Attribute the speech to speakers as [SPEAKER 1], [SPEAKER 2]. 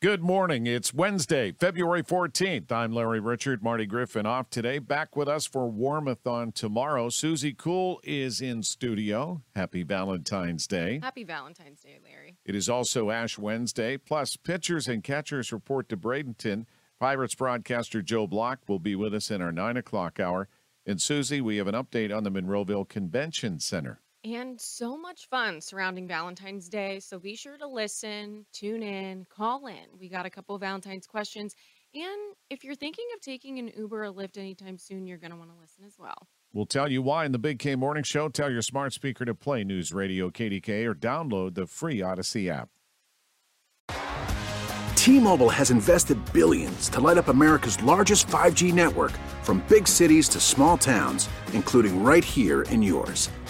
[SPEAKER 1] Good morning. It's Wednesday, February 14th. I'm Larry Richert, Marty Griffin off today. Back with us for Warmathon tomorrow. Suzie Cool is in studio. Happy Valentine's Day.
[SPEAKER 2] Happy Valentine's Day, Larry.
[SPEAKER 1] It is also Ash Wednesday. Plus, pitchers and catchers report to Bradenton. Pirates broadcaster Joe Block will be with us in our 9 o'clock hour. And Suzie, we have an update on the Monroeville Convention Center
[SPEAKER 2] and so much fun surrounding Valentine's Day. So be sure to listen, tune in, call in. We got a couple of Valentine's questions. And if you're thinking of taking an Uber or Lyft anytime soon, you're going to want to listen as well.
[SPEAKER 1] We'll tell you why in the Big K Morning Show. Tell your smart speaker to play News Radio KDK or download the free Audacy app.
[SPEAKER 3] T Mobile has invested billions to light up America's largest 5G network from big cities to small towns, including right here in yours.